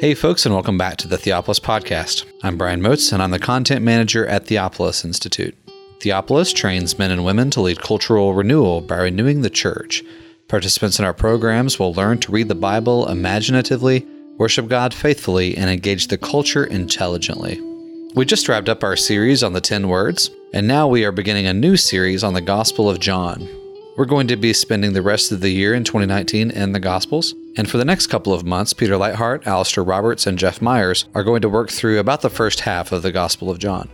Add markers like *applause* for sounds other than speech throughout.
Hey, folks, and welcome back to the Theopolis Podcast. I'm Brian Moats, and I'm the content manager at Theopolis Institute. Theopolis trains men and women to lead cultural renewal by renewing the church. Participants in our programs will learn to read the Bible imaginatively, worship God faithfully, and engage the culture intelligently. We just wrapped up our series on the 10 words, and now we are beginning a new series on the Gospel of John. We're going to be spending the rest of the year in 2019 in the Gospels. And for the next couple of months, Peter Leithart, Alistair Roberts, and Jeff Myers are going to work through about the first half of the Gospel of John.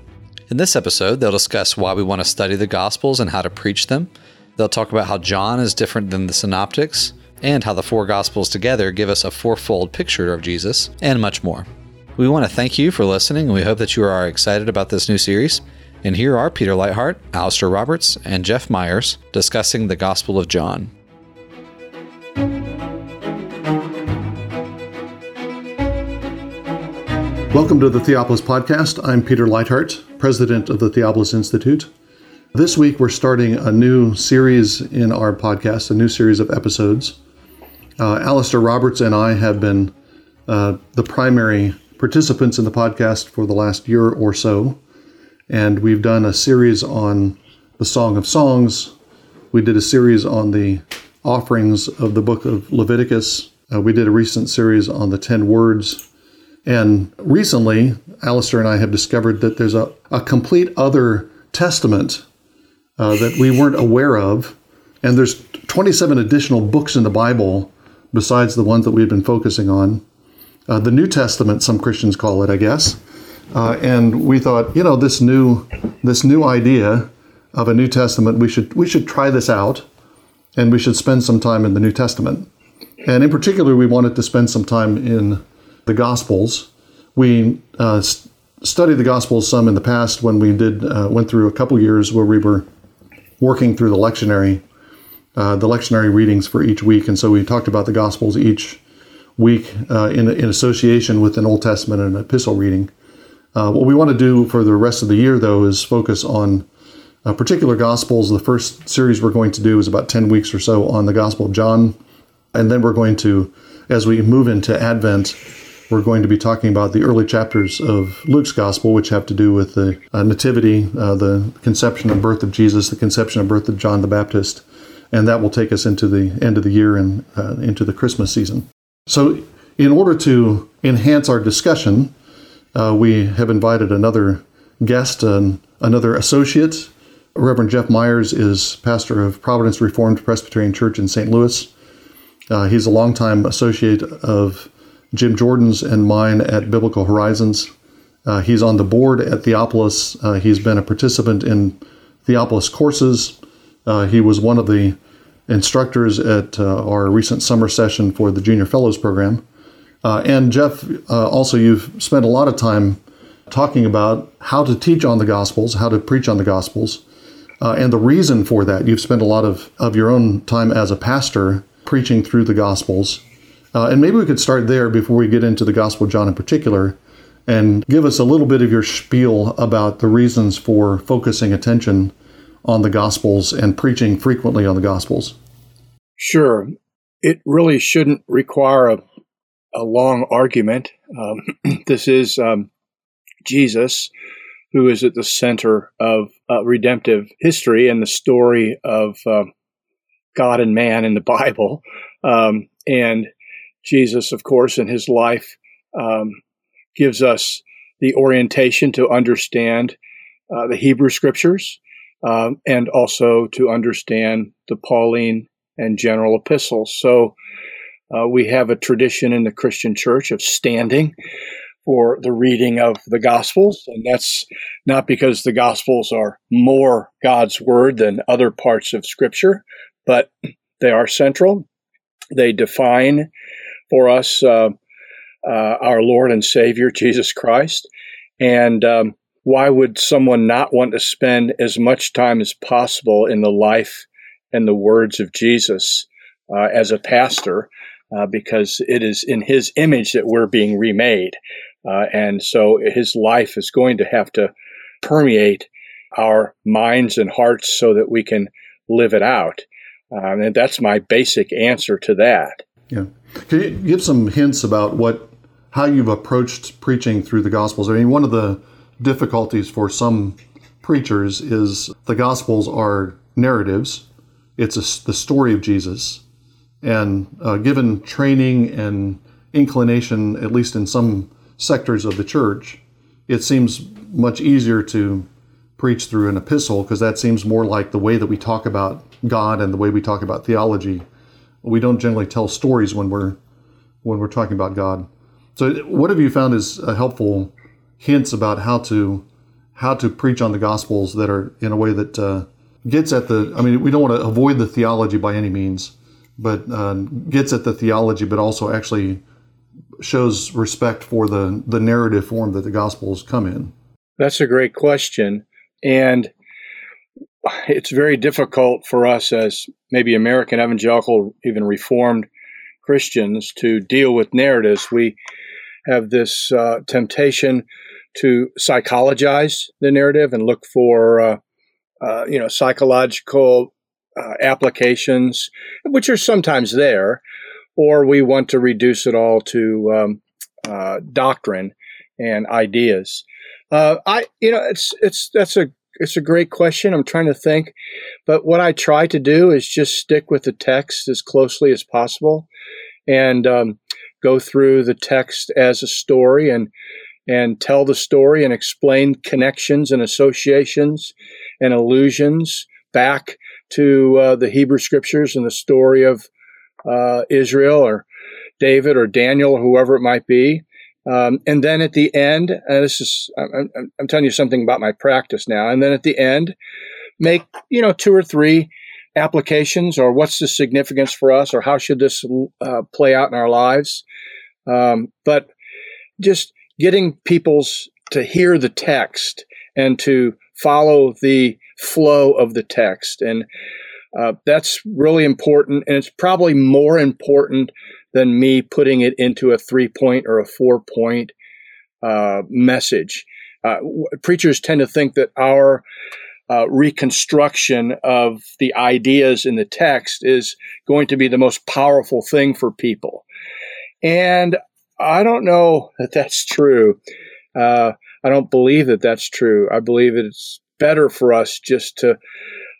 In this episode, they'll discuss why we want to study the Gospels and how to preach them. They'll talk about how John is different than the Synoptics, and how the four Gospels together give us a fourfold picture of Jesus, and much more. We want to thank you for listening, and we hope that you are excited about this new series. And here are Peter Leithart, Alistair Roberts, and Jeff Myers discussing the Gospel of John. Welcome to the Theopolis Podcast. I'm Peter Leithart, president of the Theopolis Institute. This week we're starting a new series in our podcast, a new series of episodes. Uh, Alistair Roberts and I have been uh, the primary participants in the podcast for the last year or so and we've done a series on the Song of Songs. We did a series on the offerings of the book of Leviticus. Uh, we did a recent series on the 10 words. And recently, Alistair and I have discovered that there's a, a complete other testament uh, that we weren't aware of. And there's 27 additional books in the Bible besides the ones that we've been focusing on. Uh, the New Testament, some Christians call it, I guess. Uh, and we thought, you know, this new this new idea of a New Testament, we should we should try this out, and we should spend some time in the New Testament. And in particular, we wanted to spend some time in the Gospels. We uh, st- studied the Gospels some in the past when we did uh, went through a couple years where we were working through the lectionary, uh, the lectionary readings for each week, and so we talked about the Gospels each week uh, in, in association with an Old Testament and an epistle reading. Uh, what we want to do for the rest of the year, though, is focus on uh, particular Gospels. The first series we're going to do is about 10 weeks or so on the Gospel of John. And then we're going to, as we move into Advent, we're going to be talking about the early chapters of Luke's Gospel, which have to do with the uh, Nativity, uh, the conception and birth of Jesus, the conception and birth of John the Baptist. And that will take us into the end of the year and uh, into the Christmas season. So, in order to enhance our discussion, uh, we have invited another guest, and another associate. Reverend Jeff Myers is pastor of Providence Reformed Presbyterian Church in St. Louis. Uh, he's a longtime associate of Jim Jordan's and mine at Biblical Horizons. Uh, he's on the board at Theopolis. Uh, he's been a participant in Theopolis courses. Uh, he was one of the instructors at uh, our recent summer session for the Junior Fellows Program. Uh, and Jeff, uh, also, you've spent a lot of time talking about how to teach on the Gospels, how to preach on the Gospels, and the reason for that. You've spent a lot of, of your own time as a pastor preaching through the Gospels. Uh, and maybe we could start there before we get into the Gospel of John in particular and give us a little bit of your spiel about the reasons for focusing attention on the Gospels and preaching frequently on the Gospels. Sure. It really shouldn't require a a long argument. Um, *clears throat* this is um, Jesus, who is at the center of uh, redemptive history and the story of uh, God and man in the Bible. Um, and Jesus, of course, in his life um, gives us the orientation to understand uh, the Hebrew scriptures um, and also to understand the Pauline and general epistles. So, uh, we have a tradition in the Christian church of standing for the reading of the Gospels, and that's not because the Gospels are more God's Word than other parts of Scripture, but they are central. They define for us uh, uh, our Lord and Savior, *laughs* Jesus Christ. And um, why would someone not want to spend as much time as possible in the life and the words of Jesus uh, as a pastor? uh, because it is in his image that we're being remade. Uh, and so his life is going to have to permeate our minds and hearts so that we can live it out. Um, and that's my basic answer to that. Yeah. Can you give some hints about what how you've approached preaching through the Gospels. I mean, one of the difficulties for some preachers is the Gospels are narratives. It's a, the story of Jesus, and uh, given training and inclination, at least in some sectors of the church, it seems much easier to preach through an epistle because that seems more like the way that we talk about God and the way we talk about theology. We don't generally tell stories when we're when we're talking about God. So, what have you found is helpful hints about how to how to preach on the Gospels that are in a way that uh, gets at the? I mean, we don't want to avoid the theology by any means, but uh, gets at the theology, but also actually shows respect for the the narrative form that the Gospels come in. That's a great question. And it's very difficult for us as maybe American evangelical, even Reformed Christians to deal with narratives. We have this uh, temptation to psychologize the narrative and look for, uh, uh, you know, psychological uh, applications, which are sometimes there, or we want to reduce it all to um, uh, doctrine and ideas. Uh, I, you know, it's it's that's a it's a great question. I'm trying to think, but what I try to do is just stick with the text as closely as possible, and um, go through the text as a story and and tell the story and explain connections and associations and allusions back to uh, the Hebrew scriptures and the story of uh, Israel or David or Daniel or whoever it might be. Um, and then at the end, uh, this is I'm, I'm, telling you something about my practice now. And then at the end, make you know two or three applications, or what's the significance for us, or how should this uh, play out in our lives. Um, but just getting people's to hear the text and to follow the flow of the text, and uh, that's really important. And it's probably more important than me putting it into a three point or a four point uh, message. Uh, preachers tend to think that our uh, reconstruction of the ideas in the text is going to be the most powerful thing for people. And I don't know that that's true. Uh, I don't believe that that's true. I believe it's better for us just to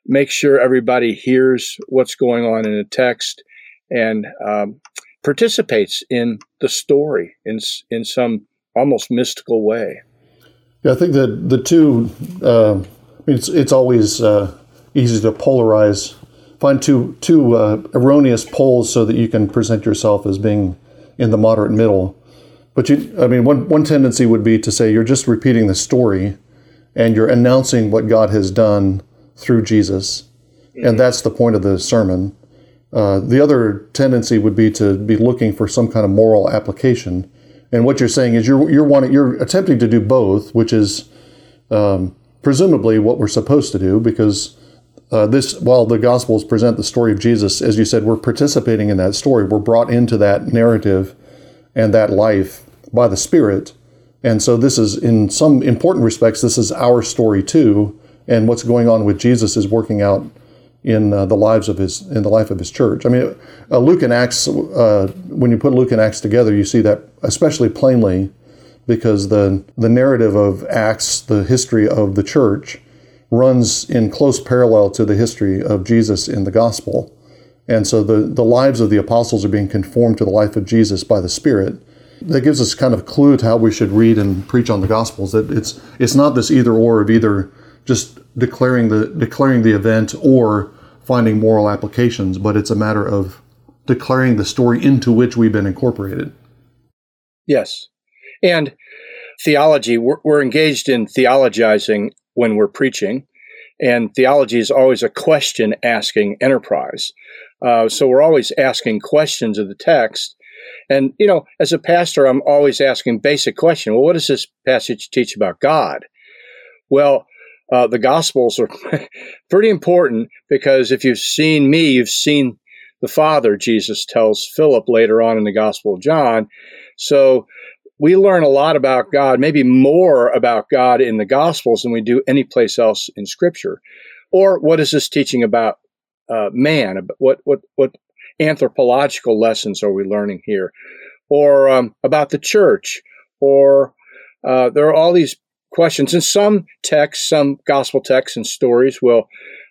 make sure everybody hears what's going on in the text and um, participates in the story in in some almost mystical way. Yeah, I think that the two. Uh, I mean, it's it's always uh, easy to polarize, find two two uh, erroneous poles so that you can present yourself as being in the moderate middle. But you, I mean, one one tendency would be to say you're just repeating the story, and you're announcing what God has done through Jesus, mm-hmm. and that's the point of the sermon. Uh, the other tendency would be to be looking for some kind of moral application. And what you're saying is you're you're wanting you're attempting to do both, which is um, presumably what we're supposed to do, because uh, this while the Gospels present the story of Jesus, as you said, we're participating in that story. We're brought into that narrative and that life by the Spirit, and so this is in some important respects this is our story too. And what's going on with Jesus is working out in uh, the lives of his in the life of his church. I mean, uh, Luke and Acts. Uh, when you put Luke and Acts together, you see that especially plainly, because the the narrative of Acts, the history of the church, runs in close parallel to the history of Jesus in the gospel, and so the the lives of the apostles are being conformed to the life of Jesus by the Spirit. That gives us kind of a clue to how we should read and preach on the gospels. That it's it's not this either or of either just declaring the declaring the event or finding moral applications, but it's a matter of declaring the story into which we've been incorporated. Yes. And theology, we're, we're engaged in theologizing when we're preaching, and theology is always a question asking enterprise. Uh, so we're always asking questions of the text. And, you know, as a pastor, I'm always asking basic question. Well, what does this passage teach about God? Well, uh, the Gospels are *laughs* pretty important because if you've seen me, you've seen the Father, Jesus tells Philip later on in the Gospel of John. So we learn a lot about God, maybe more about God in the Gospels than we do any place else in Scripture. Or what is this teaching about uh, man? What what what anthropological lessons are we learning here? or um, about the church, or uh, there are all these questions. And some texts, some gospel texts and stories will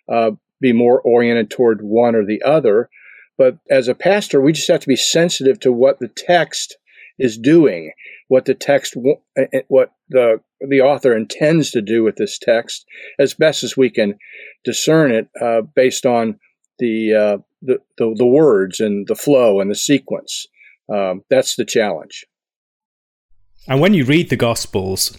uh, be more oriented toward one or the other. But as a pastor, we just have to be sensitive to what the text is doing, what the text, what the the author intends to do with this text, as best as we can discern it uh, based on the, uh, the, the, the words and the flow and the sequence. Um, that's the challenge. And when you read the Gospels,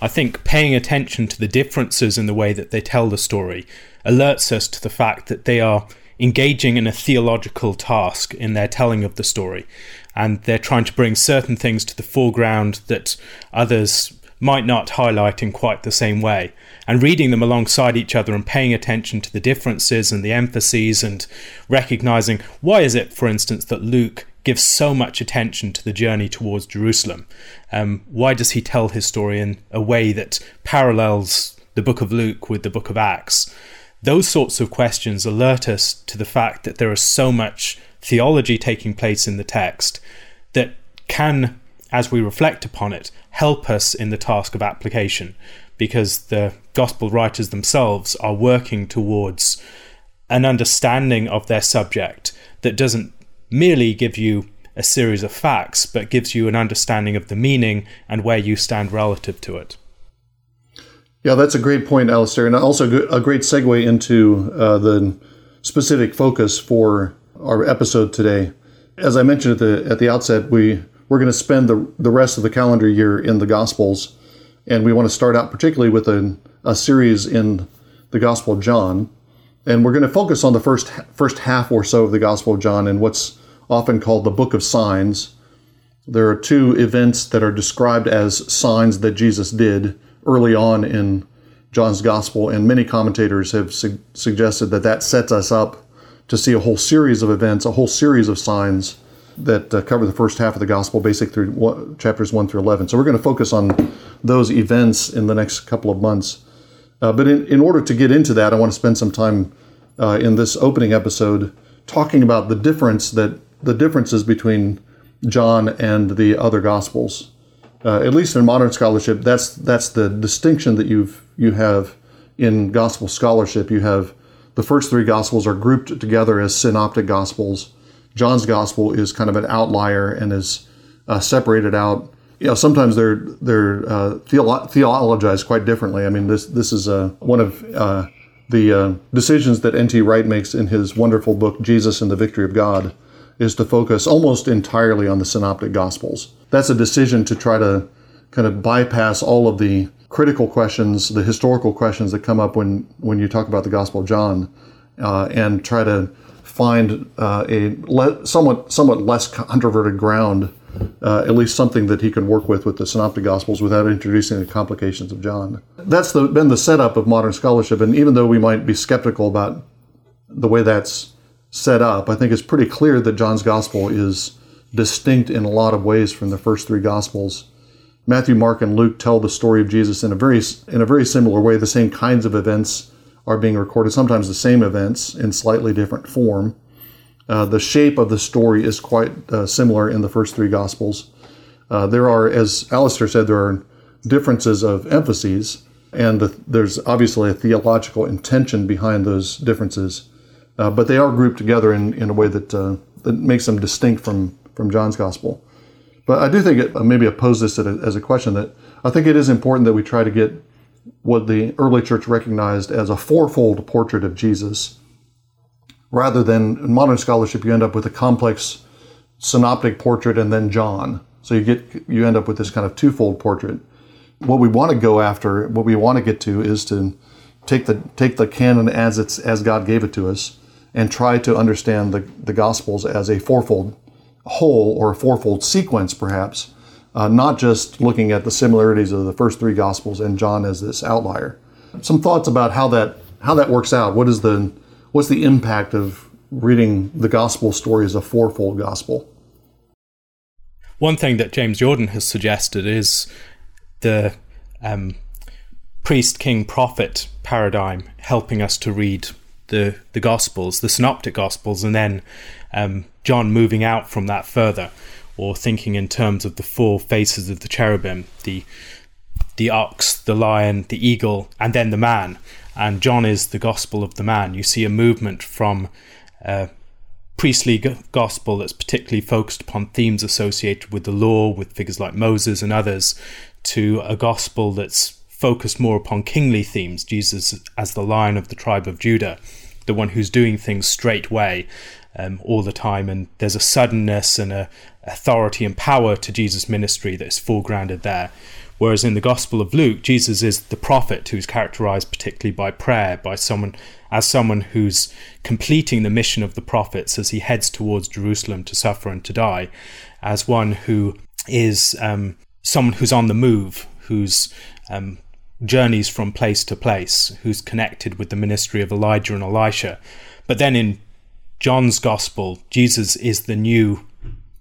I think paying attention to the differences in the way that they tell the story alerts us to the fact that they are engaging in a theological task in their telling of the story. And they're trying to bring certain things to the foreground that others might not highlight in quite the same way. And reading them alongside each other and paying attention to the differences and the emphases and recognizing why is it, for instance, that Luke gives so much attention to the journey towards Jerusalem? Um, why does he tell his story in a way that parallels the book of Luke with the book of Acts? Those sorts of questions alert us to the fact that there is so much theology taking place in the text that can, as we reflect upon it, help us in the task of application because the gospel writers themselves are working towards an understanding of their subject that doesn't merely give you a series of facts, but gives you an understanding of the meaning and where you stand relative to it. Yeah, that's a great point, Alistair, and also a great segue into uh, the specific focus for our episode today. As I mentioned at the at the outset, we we're going to spend the the rest of the calendar year in the Gospels, and we want to start out particularly with a, a series in the Gospel of John, and we're going to focus on the first first half or so of the Gospel of John and what's often called the Book of Signs. There are two events that are described as signs that Jesus did early on in John's gospel, and many commentators have su- suggested that that sets us up to see a whole series of events, a whole series of signs that uh, cover the first half of the gospel, basically through chapters 1 through 11. So we're going to focus on those events in the next couple of months. Uh, but in, in order to get into that, I want to spend some time uh, in this opening episode talking about the difference that the differences between John and the other gospels uh, at least in modern scholarship, that's that's the distinction that you've you have in gospel scholarship. You have the first three gospels are grouped together as synoptic gospels. John's gospel is kind of an outlier and is uh, separated out. Know, sometimes they're they're uh, theolo- theologized quite differently. I mean, this this is uh, one of uh, the uh, decisions that N.T. Wright makes in his wonderful book Jesus and the Victory of God is to focus almost entirely on the synoptic gospels. That's a decision to try to kind of bypass all of the critical questions, the historical questions that come up when, when you talk about the Gospel of John, uh, and try to find uh, a le- somewhat somewhat less controverted ground, uh, at least something that he can work with with the Synoptic Gospels without introducing the complications of John. That's the, been the setup of modern scholarship, and even though we might be skeptical about the way that's set up, I think it's pretty clear that John's gospel is distinct in a lot of ways from the first three gospels. Matthew, Mark, and Luke tell the story of Jesus in a very in a very similar way. The same kinds of events are being recorded, sometimes the same events in slightly different form. Uh, the shape of the story is quite uh, similar in the first three gospels. Uh, there are, as Alistair said, there are differences of emphases, and the, there's obviously a theological intention behind those differences. Uh, but they are grouped together in, in a way that, uh, that makes them distinct from, from John's gospel. But I do think it, maybe I pose this as a question that I think it is important that we try to get what the early church recognized as a fourfold portrait of Jesus, rather than in modern scholarship you end up with a complex synoptic portrait and then John. So you get you end up with this kind of twofold portrait. What we want to go after, what we want to get to, is to take the take the canon as it's as God gave it to us, and try to understand the, the Gospels as a fourfold whole or a fourfold sequence, perhaps, uh, not just looking at the similarities of the first three Gospels and John as this outlier. Some thoughts about how that how that works out. What is the what's the impact of reading the Gospel story as a fourfold Gospel? One thing that James Jordan has suggested is the um, priest, king, prophet paradigm, helping us to read the the Gospels, the Synoptic Gospels, and then um, John moving out from that further. or thinking in terms of the four faces of the cherubim, the the ox, the lion, the eagle, and then the man. And John is the gospel of the man. You see a movement from uh, priestly gospel that's particularly focused upon themes associated with the law, with figures like Moses and others, to a gospel that's focused more upon kingly themes, Jesus as the lion of the tribe of Judah, the one who's doing things straight way um, all the time. And there's a suddenness and a authority and power to Jesus' ministry that is foregrounded there. Whereas in the Gospel of Luke, Jesus is the prophet who's characterized particularly by prayer, by someone as someone who's completing the mission of the prophets as he heads towards Jerusalem to suffer and to die, as one who is um, someone who's on the move, who's um, journeys from place to place, who's connected with the ministry of Elijah and Elisha. But then in John's gospel, Jesus is the new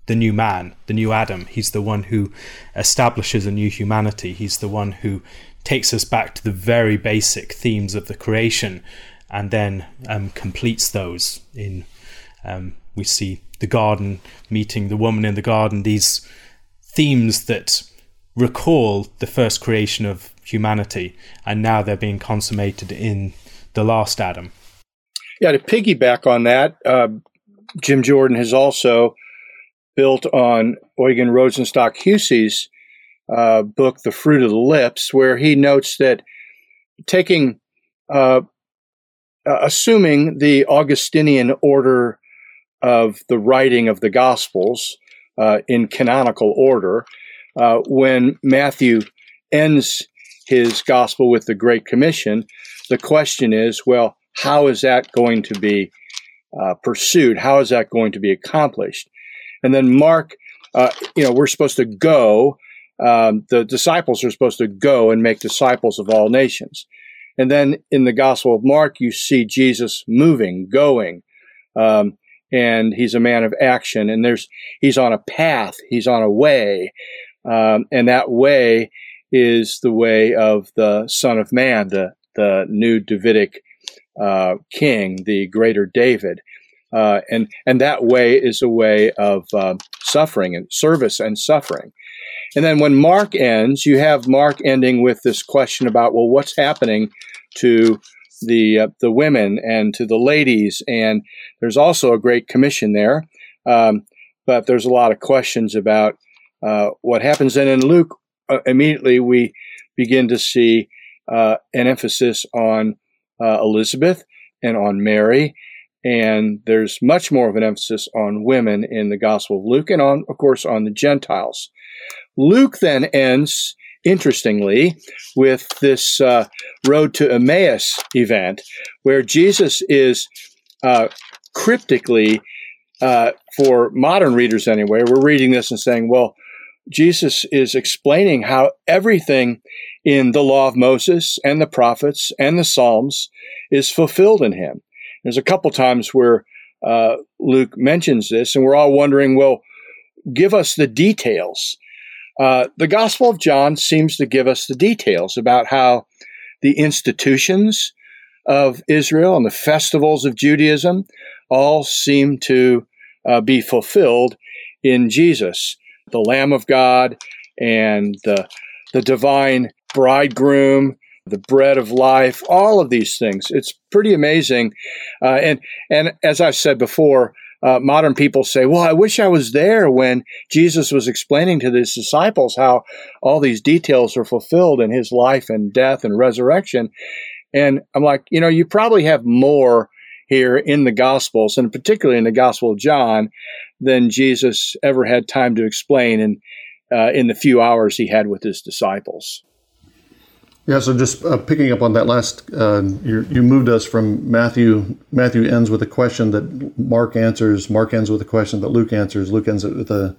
the new man, the new Adam. He's the one who establishes a new humanity. He's the one who takes us back to the very basic themes of the creation and then um, completes those in um, we see the garden meeting the woman in the garden these themes that recall the first creation of humanity and now they're being consummated in the last adam yeah to piggyback on that uh, jim jordan has also built on Eugen Rosenstock Huessy's uh, book, The Fruit of the Lips, where he notes that taking, uh, assuming the Augustinian order of the writing of the Gospels uh, in canonical order, uh, when Matthew ends his Gospel with the Great Commission, the question is, well, how is that going to be uh, pursued? How is that going to be accomplished? And then Mark, uh, you know, we're supposed to go. Um, the disciples are supposed to go and make disciples of all nations. And then in the Gospel of Mark, you see Jesus moving, going, um, and he's a man of action. And there's he's on a path, he's on a way, um, and that way is the way of the Son of Man, the the new Davidic uh, king, the greater David. Uh, and and that way is a way of uh, suffering and service and suffering. And then when Mark ends, you have Mark ending with this question about well, what's happening to the uh, the women and to the ladies, and there's also a great commission there, um, but there's a lot of questions about uh, what happens. And in Luke, uh, immediately we begin to see uh, an emphasis on Elizabeth and on Mary and there's much more of an emphasis on women in the Gospel of Luke and on, of course, on the Gentiles. Luke then ends, interestingly, with this uh, Road to Emmaus event where Jesus is uh, cryptically, uh, for modern readers anyway, we're reading this and saying, well, Jesus is explaining how everything in the law of Moses and the prophets and the Psalms is fulfilled in him. There's a couple times where uh, Luke mentions this, and we're all wondering, well, give us the details. Uh, the Gospel of John seems to give us the details about how the institutions of Israel and the festivals of Judaism all seem to uh, be fulfilled in Jesus, the Lamb of God and the, the divine bridegroom the bread of life, all of these things. It's pretty amazing. Uh, and and as I've said before, uh, modern people say, "Well, I wish I was there when Jesus was explaining to his disciples how all these details are fulfilled in his life and death and resurrection." And I'm like, you know, you probably have more here in the Gospels, and particularly in the Gospel of John, than Jesus ever had time to explain in uh, in the few hours he had with his disciples. Yeah, so just uh, picking up on that last, uh, you, you moved us from Matthew. Matthew ends with a question that Mark answers. Mark ends with a question that Luke answers. Luke ends with a,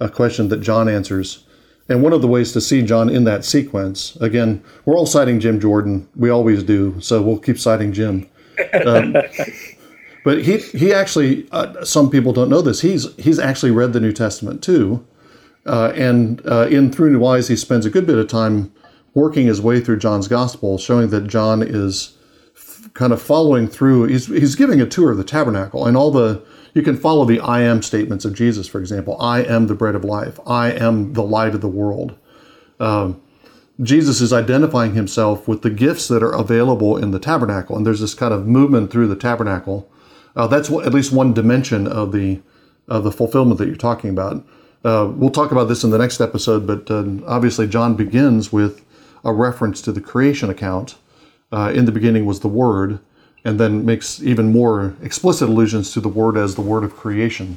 a question that John answers. And one of the ways to see John in that sequence, again, we're all citing Jim Jordan. We always do, so we'll keep citing Jim. Um, *laughs* but he he actually, uh, some people don't know this. He's he's actually read the New Testament too, uh, and uh, in Through New Eyes, he spends a good bit of time working his way through John's gospel, showing that John is f- kind of following through. He's, he's giving a tour of the tabernacle and all the, you can follow the I am statements of Jesus, for example. I am the bread of life. I am the light of the world. Um, Jesus is identifying himself with the gifts that are available in the tabernacle, and there's this kind of movement through the tabernacle. Uh, that's at least one dimension of the of the fulfillment that you're talking about. Uh, we'll talk about this in the next episode, but uh, obviously John begins with a reference to the creation account. Uh, in the beginning was the Word, and then makes even more explicit allusions to the Word as the Word of creation.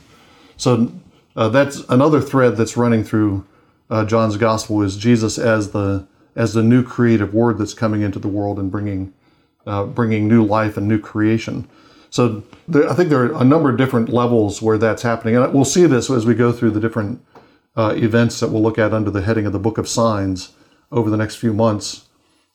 So uh, that's another thread that's running through uh, John's Gospel is Jesus as the as the new creative Word that's coming into the world and bringing uh, bringing new life and new creation. So there, I think there are a number of different levels where that's happening, and we'll see this as we go through the different uh, events that we'll look at under the heading of the Book of Signs over the next few months.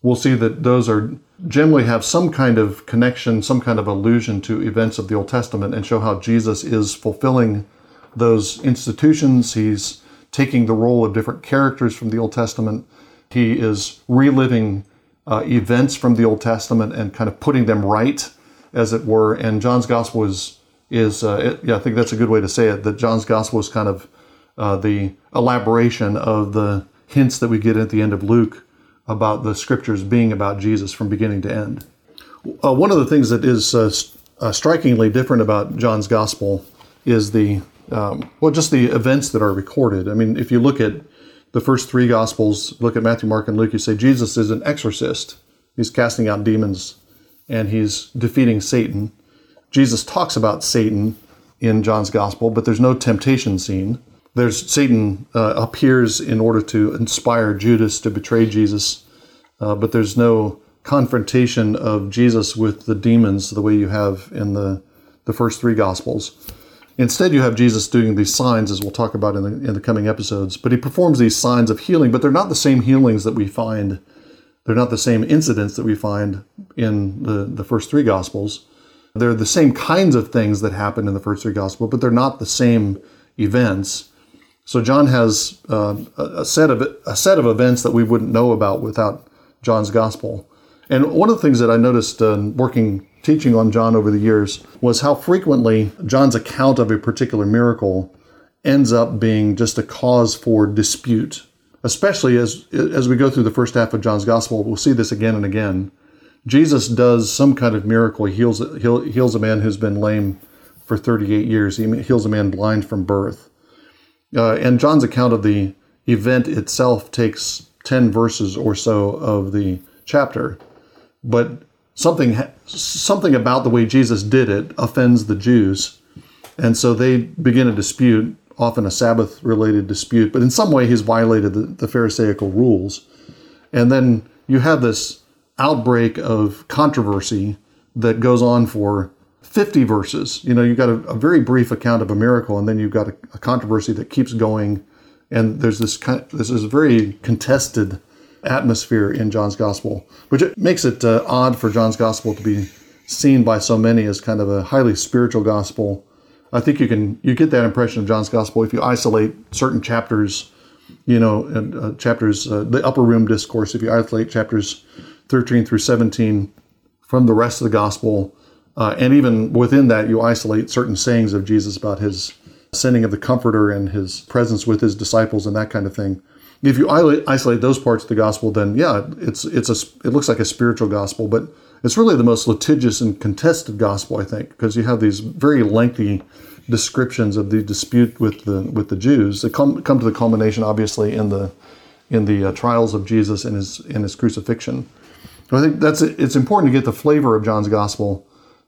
We'll see that those are generally have some kind of connection, some kind of allusion to events of the Old Testament, and show how Jesus is fulfilling those institutions. He's taking the role of different characters from the Old Testament. He is reliving uh, events from the Old Testament and kind of putting them right as it were. And John's gospel is is uh, it, yeah, I think that's a good way to say it. That John's gospel is kind of uh, the elaboration of the hints that we get at the end of Luke about the scriptures being about Jesus from beginning to end. Uh, one of the things that is uh, uh, strikingly different about John's gospel is the um, well, just the events that are recorded. I mean, if you look at the first three gospels, look at Matthew, Mark, and Luke, you say Jesus is an exorcist. He's casting out demons and he's defeating Satan. Jesus talks about Satan in John's gospel, but there's no temptation scene. There's Satan uh, appears in order to inspire Judas to betray Jesus, uh, but there's no confrontation of Jesus with the demons the way you have in the the first three gospels. Instead, you have Jesus doing these signs, as we'll talk about in the, in the coming episodes. But he performs these signs of healing, but they're not the same healings that we find they're not the same incidents that we find in the, the first three Gospels. They're the same kinds of things that happen in the first three Gospels, but they're not the same events. So John has uh, a set of a set of events that we wouldn't know about without John's Gospel. And one of the things that I noticed uh, working teaching on John over the years was how frequently John's account of a particular miracle ends up being just a cause for dispute especially as as we go through the first half of John's gospel, we'll see this again and again. Jesus does some kind of miracle. He heals he heals a man who's been lame for 38 years. He heals a man blind from birth. Uh, and John's account of the event itself takes 10 verses or so of the chapter, but something something about the way Jesus did it offends the Jews, and so they begin a dispute often a Sabbath related dispute, but in some way he's violated the, the Pharisaical rules. And then you have this outbreak of controversy that goes on for 50 verses. You know, you've got a, a very brief account of a miracle, and then you've got a, a controversy that keeps going. And there's this kind, of, this is very contested atmosphere in John's gospel, which makes it uh, odd for John's gospel to be seen by so many as kind of a highly spiritual gospel I think you can you get that impression of John's gospel if you isolate certain chapters, you know, and uh, chapters uh, the upper room discourse. If you isolate chapters thirteen through seventeen from the rest of the gospel, uh, and even within that, you isolate certain sayings of Jesus about his sending of the Comforter and his presence with his disciples and that kind of thing. If you isolate those parts of the gospel, then yeah, it's it's a it looks like a spiritual gospel, but it's really the most litigious and contested gospel, I think, because you have these very lengthy descriptions of the dispute with the with the Jews that come come to the culmination, obviously, in the in the uh, trials of Jesus and his in his crucifixion. So I think that's it's important to get the flavor of John's gospel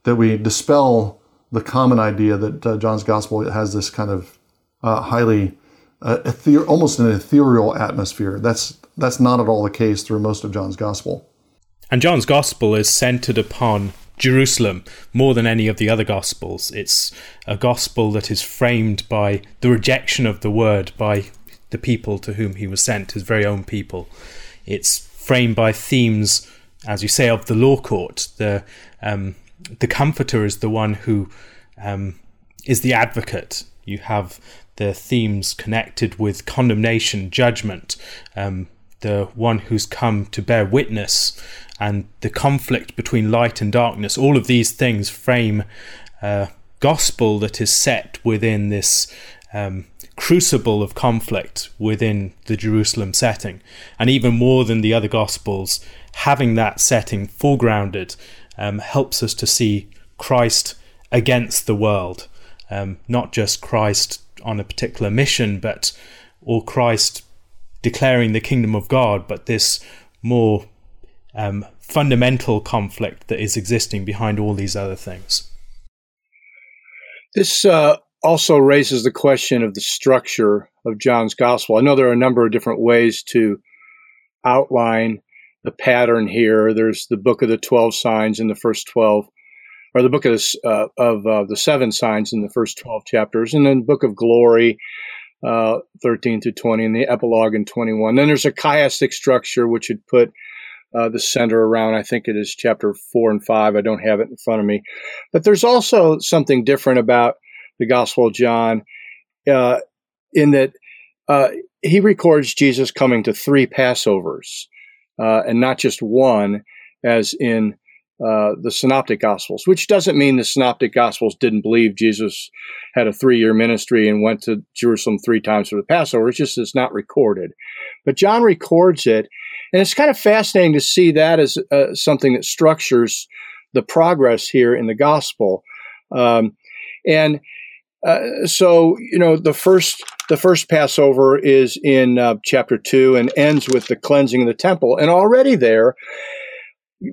that we dispel the common idea that uh, John's gospel has this kind of uh, highly uh, ether- almost an ethereal atmosphere. That's that's not at all the case through most of John's gospel. And John's gospel is centered upon Jerusalem more than any of the other gospels. It's a gospel that is framed by the rejection of the word by the people to whom he was sent, his very own people. It's framed by themes, as you say, of the law court. The um, the comforter is the one who um, is the advocate. You have the themes connected with condemnation, judgment, um, the one who's come to bear witness and the conflict between light and darkness, all of these things frame uh, gospel that is set within this um, crucible of conflict within the Jerusalem setting. And even more than the other gospels, having that setting foregrounded um, helps us to see Christ against the world, um, not just Christ on a particular mission, but or Christ declaring the kingdom of God, but this more um, fundamental conflict that is existing behind all these other things. This uh, also raises the question of the structure of John's gospel. I know there are a number of different ways to outline pattern here. There's the book of the 12 signs in the first 12, or the book of, uh, of uh, the seven signs in the first 12 chapters, and then the book of glory, uh, 13 to 20, and the epilogue in 21. Then there's a chiastic structure, which would put uh, the center around, I think it is chapter 4 and 5. I don't have it in front of me. But there's also something different about the Gospel of John uh, in that uh, he records Jesus coming to three Passovers uh, and not just one, as in uh, the Synoptic Gospels, which doesn't mean the Synoptic Gospels didn't believe Jesus had a three year ministry and went to Jerusalem three times for the Passover. It's just it's not recorded. But John records it, and it's kind of fascinating to see that as uh, something that structures the progress here in the Gospel. Um, and uh, so you know the first the first Passover is in uh, chapter two and ends with the cleansing of the temple, and already there,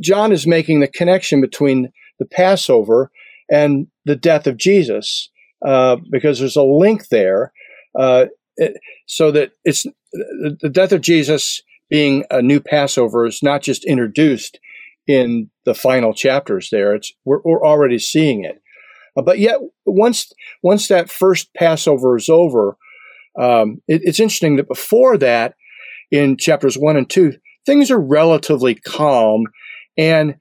John is making the connection between the Passover and the death of Jesus, uh, because there's a link there, uh, it, so that it's the death of Jesus being a new Passover is not just introduced in the final chapters. There, it's we're, we're already seeing it. Uh, but yet, once once that first Passover is over, um, it, it's interesting that before that, in chapters one and two, things are relatively calm, and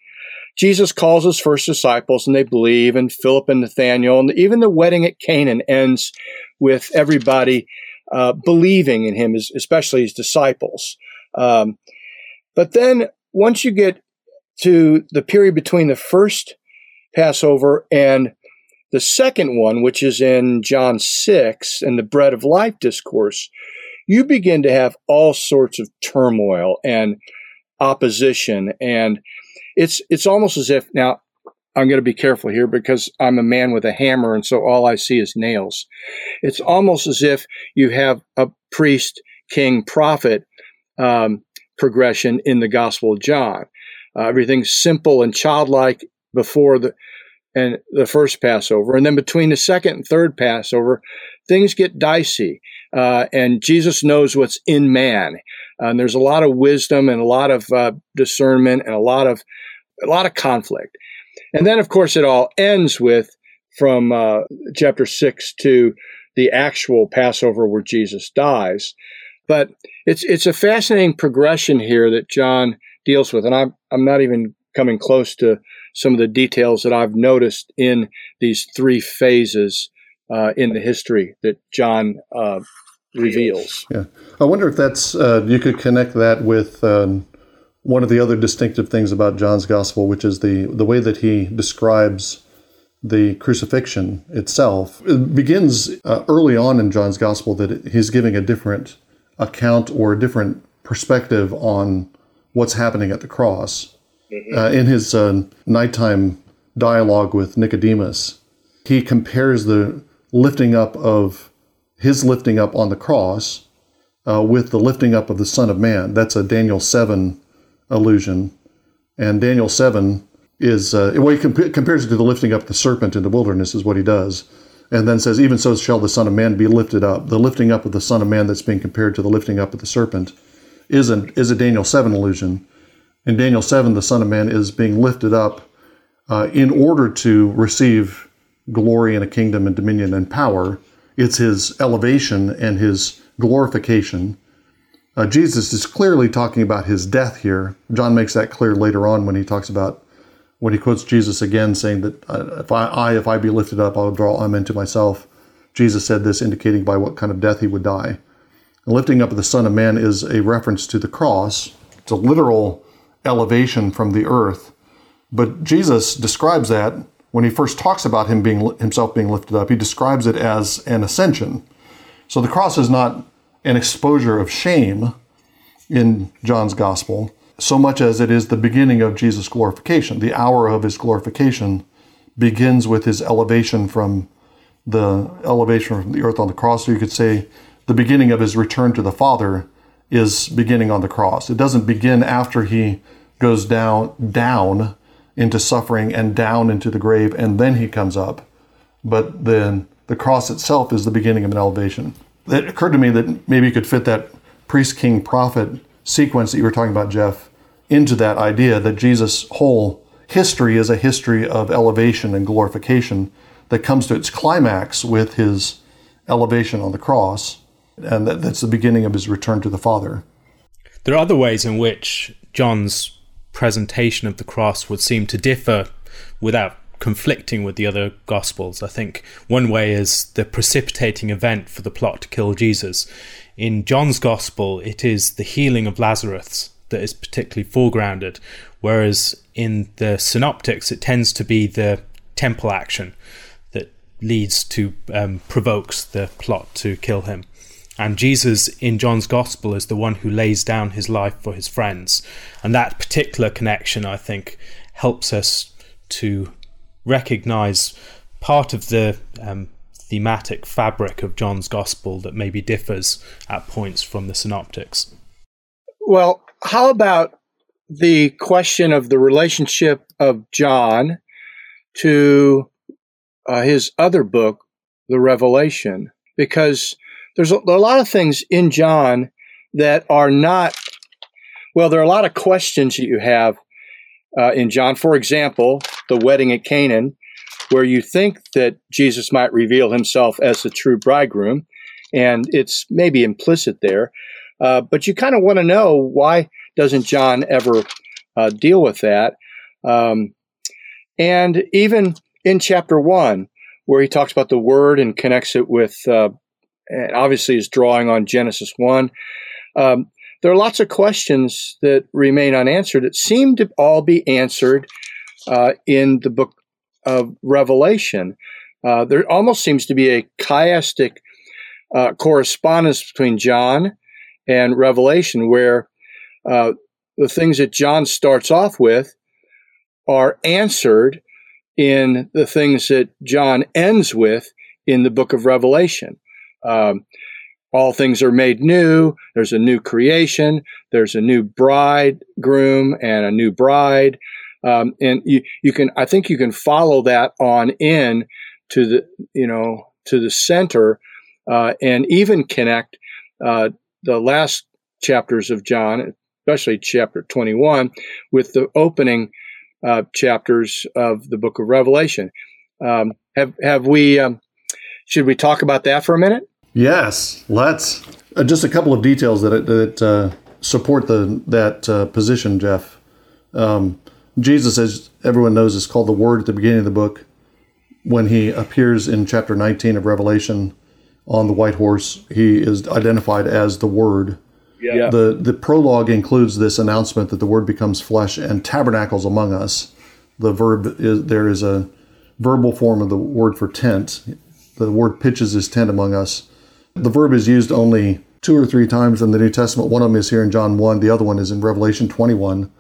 Jesus calls his first disciples, and they believe, and Philip and Nathaniel, and even the wedding at Cana ends with everybody uh, believing in him, especially his disciples. Um, but then, once you get to the period between the first Passover and the second one, which is in John 6 and the bread of life discourse, you begin to have all sorts of turmoil and opposition. And it's, it's almost as if now I'm going to be careful here because I'm a man with a hammer. And so all I see is nails. It's almost as if you have a priest, king, prophet, um, progression in the Gospel of John. Uh, everything's simple and childlike before the and the first Passover. And then between the second and third Passover, things get dicey. Uh, and Jesus knows what's in man. Uh, and there's a lot of wisdom and a lot of uh, discernment and a lot of a lot of conflict. And then, of course, it all ends with from uh, chapter six to the actual Passover where Jesus dies. But it's it's a fascinating progression here that John deals with, and I'm I'm not even coming close to some of the details that I've noticed in these three phases uh, in the history that John uh, reveals. Yeah, I wonder if that's uh, you could connect that with um, one of the other distinctive things about John's gospel, which is the the way that he describes the crucifixion itself. It begins uh, early on in John's gospel that he's giving a different account or a different perspective on what's happening at the cross. Mm-hmm. Uh, in his uh, nighttime dialogue with Nicodemus, he compares the lifting up of his lifting up on the cross uh, with the lifting up of the Son of Man. That's a Daniel 7 allusion. And Daniel 7 is, uh, well, he comp- compares it to the lifting up the serpent in the wilderness, is what he does. And then says, Even so shall the Son of Man be lifted up. The lifting up of the Son of Man that's being compared to the lifting up of the serpent is, an, is a Daniel 7 allusion in Daniel 7, the Son of Man is being lifted up uh, in order to receive glory and a kingdom and dominion and power. It's his elevation and his glorification. Uh, Jesus is clearly talking about his death here. John makes that clear later on when he talks about when he quotes Jesus again, saying that uh, if I, I, if I be lifted up, I'll draw all men to myself. Jesus said this, indicating by what kind of death he would die. And lifting up of the Son of Man is a reference to the cross. It's a literal elevation from the earth. But Jesus describes that when he first talks about him being himself being lifted up, he describes it as an ascension. So the cross is not an exposure of shame in John's gospel so much as it is the beginning of Jesus' glorification. The hour of his glorification begins with his elevation from the elevation from the earth on the cross. So you could say the beginning of his return to the Father is beginning on the cross. It doesn't begin after he goes down down into suffering and down into the grave and then he comes up. But then the cross itself is the beginning of an elevation. It occurred to me that maybe you could fit that priest, king, prophet sequence that you were talking about, Jeff, into that idea that Jesus' whole history is a history of elevation and glorification that comes to its climax with his elevation on the cross. And that, that's the beginning of his return to the Father. There are other ways in which John's presentation of the cross would seem to differ without conflicting with the other Gospels. I think one way is the precipitating event for the plot to kill Jesus. In John's Gospel, it is the healing of Lazarus that is particularly foregrounded, whereas in the synoptics, it tends to be the temple action that leads to um, provokes the plot to kill him. And Jesus in John's Gospel is the one who lays down his life for his friends. And that particular connection, I think, helps us to recognize part of the um, thematic fabric of John's Gospel that maybe differs at points from the synoptics. Well, how about the question of the relationship of John to uh, his other book, the Revelation? Because there's a, there a lot of things in John that are not, well, there are a lot of questions that you have uh, in John. For example, the wedding at Cana, where you think that Jesus might reveal himself as the true bridegroom, and it's maybe implicit there. Uh, but you kind of want to know why doesn't John ever uh, deal with that? Um, and even in chapter one, where he talks about the word and connects it with, uh, and obviously is drawing on Genesis one. Um, there are lots of questions that remain unanswered that seem to all be answered uh, in the book of Revelation. Uh, there almost seems to be a chiastic uh, correspondence between John and Revelation, where uh, the things that John starts off with are answered in the things that John ends with in the book of Revelation. Um, all things are made new. There's a new creation. There's a new bridegroom and a new bride. Um, and you, you can, I think you can follow that on in to the, you know, to the center, uh, and even connect, uh, the last chapters of John, especially chapter 21, with the opening uh, chapters of the book of Revelation. Um, have, have we, um, should we talk about that for a minute? Yes, let's. Uh, just a couple of details that, that uh, support the, that uh, position, Jeff. Um, Jesus, as everyone knows, is called the Word at the beginning of the book. When he appears in chapter 19 of Revelation, on the white horse, he is identified as the Word. Yeah. The the prologue includes this announcement that the Word becomes flesh and tabernacles among us. The verb is there is a verbal form of the word for tent. The word pitches his tent among us. The verb is used only two or three times in the New Testament. One of them is here in John 1, the other one is in Revelation 21.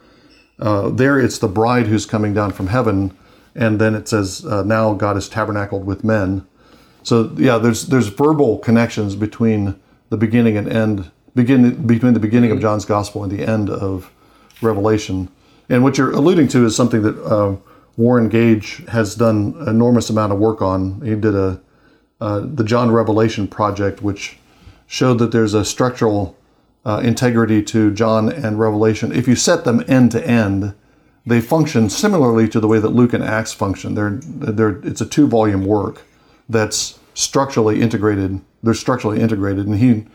Uh, there it's the bride who's coming down from heaven, and then it says, uh, Now God is tabernacled with men. So yeah, there's there's verbal connections between the beginning and end, begin between the beginning of John's gospel and the end of Revelation. And what you're alluding to is something that uh, Warren Gage has done enormous amount of work on. He did a uh, the John Revelation project, which showed that there's a structural uh, integrity to John and Revelation. If you set them end to end, they function similarly to the way that Luke and Acts function. They're, they're, it's a two volume work that's structurally integrated. They're structurally integrated, and he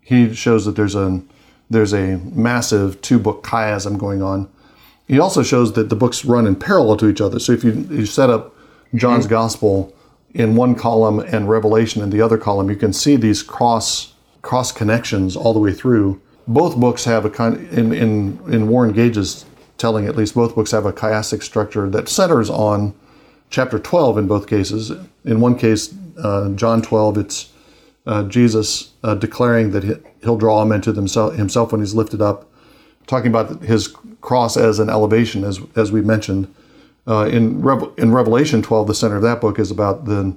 he shows that there's a there's a massive two book chiasm going on. He also shows that the books run in parallel to each other. So if you, you set up John's mm-hmm. gospel in one column and Revelation in the other column, you can see these cross cross connections all the way through. Both books have a kind in in in Warren Gage's telling at least both books have a chiastic structure that centers on chapter 12 in both cases. In one case, uh, John 12, it's uh, Jesus uh, declaring that he'll draw men to himself, himself when he's lifted up, talking about his cross as an elevation, as, as we mentioned. Uh, in, in Revelation 12, the center of that book is about the,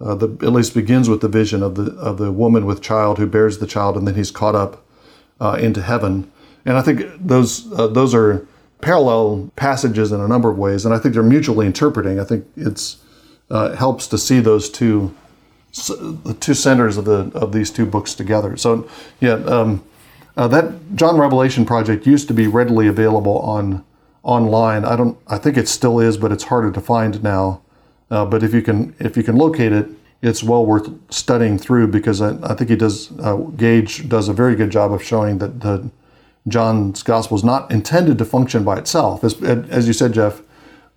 uh, the, at least begins with the vision of the, of the woman with child who bears the child, and then he's caught up uh, into heaven. And I think those, those are parallel passages in a number of ways, and I think they're mutually interpreting. I think it's uh, helps to see those two the two centers of the of these two books together. So yeah, um, uh, that John Revelation project used to be readily available on online. I don't. I think it still is, but it's harder to find now. Uh, but if you can if you can locate it, it's well worth studying through because I, I think he does. Uh, Gage does a very good job of showing that the John's gospel is not intended to function by itself. As, as you said, Jeff,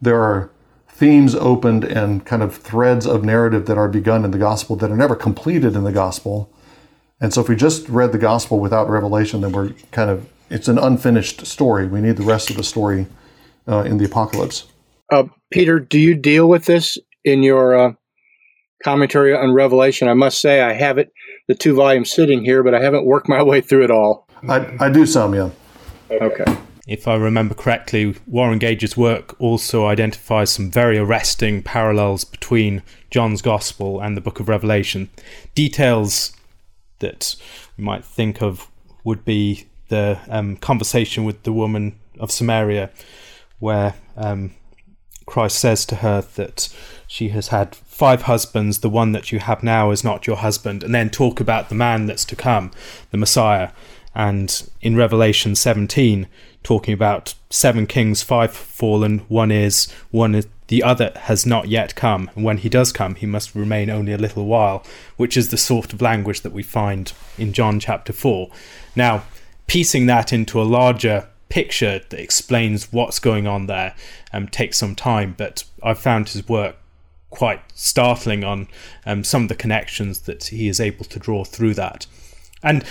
there are themes opened and kind of threads of narrative that are begun in the gospel that are never completed in the gospel. And so if we just read the gospel without revelation, then we're kind of, it's an unfinished story. We need the rest of the story uh, in the apocalypse. Uh, Peter, do you deal with this in your uh, commentary on Revelation? I must say, I have it, the two volumes sitting here, but I haven't worked my way through it all. I, I do some, yeah. Okay. If I remember correctly, Warren Gage's work also identifies some very arresting parallels between John's Gospel and the book of Revelation. Details that we might think of would be the um, conversation with the woman of Samaria, where um, Christ says to her that she has had five husbands, the one that you have now is not your husband, and then talk about the man that's to come, the Messiah. And in Revelation 17, talking about seven kings, five fallen, one is, one is, the other has not yet come. And when he does come, he must remain only a little while, which is the sort of language that we find in John chapter 4. Now, piecing that into a larger picture that explains what's going on there um, takes some time, but I've found his work quite startling on um, some of the connections that he is able to draw through that. And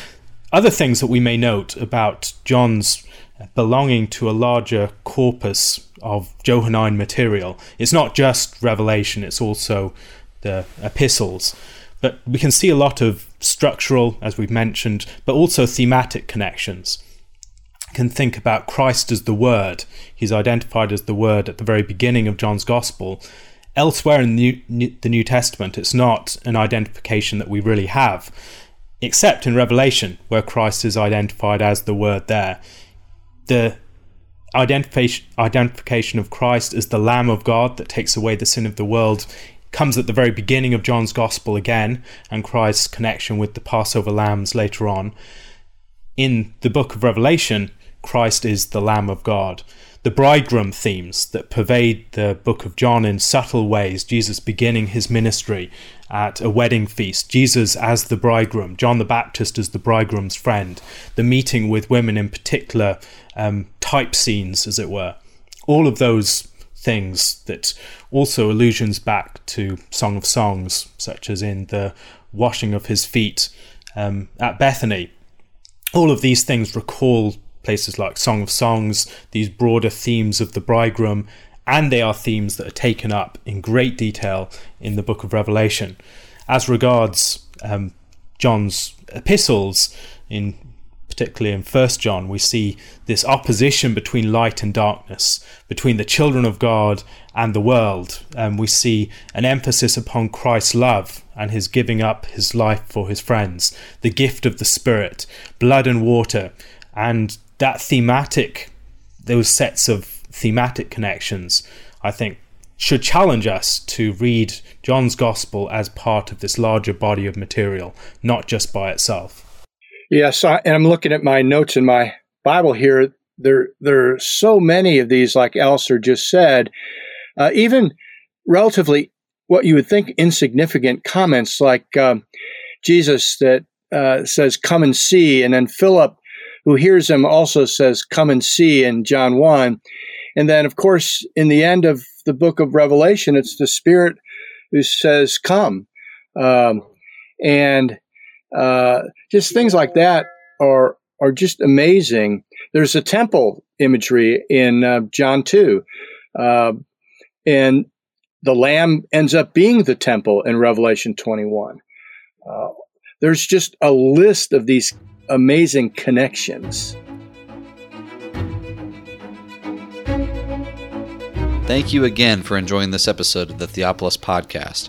other things that we may note about John's belonging to a larger corpus of Johannine material. It's not just Revelation, it's also the epistles. But we can see a lot of structural, as we've mentioned, but also thematic connections. You can think about Christ as the Word. He's identified as the Word at the very beginning of John's Gospel. Elsewhere in the New, the New Testament, it's not an identification that we really have except in Revelation, where Christ is identified as the Word there. The identification, identification of Christ as the Lamb of God that takes away the sin of the world comes at the very beginning of John's Gospel again, and Christ's connection with the Passover lambs later on. In the book of Revelation, Christ is the Lamb of God the bridegroom themes that pervade the book of John in subtle ways. Jesus beginning his ministry at a wedding feast, Jesus as the bridegroom, John the Baptist as the bridegroom's friend, the meeting with women in particular, um, type scenes, as it were. All of those things that also allusions back to Song of Songs, such as in the washing of his feet um, at Bethany. All of these things recall places like Song of Songs, these broader themes of the bridegroom, and they are themes that are taken up in great detail in the book of Revelation. As regards um, John's epistles, in particularly in First John, we see this opposition between light and darkness, between the children of God and the world. And we see an emphasis upon Christ's love and his giving up his life for his friends, the gift of the Spirit, blood and water, and that thematic, those sets of thematic connections, I think, should challenge us to read John's gospel as part of this larger body of material, not just by itself. Yes, I, and I'm looking at my notes in my Bible here. There, there are so many of these, like Alistair just said, uh, even relatively what you would think insignificant comments like um, Jesus that uh, says, Come and see, and then Philip who hears him also says, Come and see in John 1. And then, of course, in the end of the book of Revelation, it's the Spirit who says, Come. Um, and uh, just things like that are, are just amazing. There's a temple imagery in uh, John 2. Uh, and the Lamb ends up being the temple in Revelation 21. Uh, there's just a list of these amazing connections. Thank you again for enjoying this episode of the Theopolis Podcast.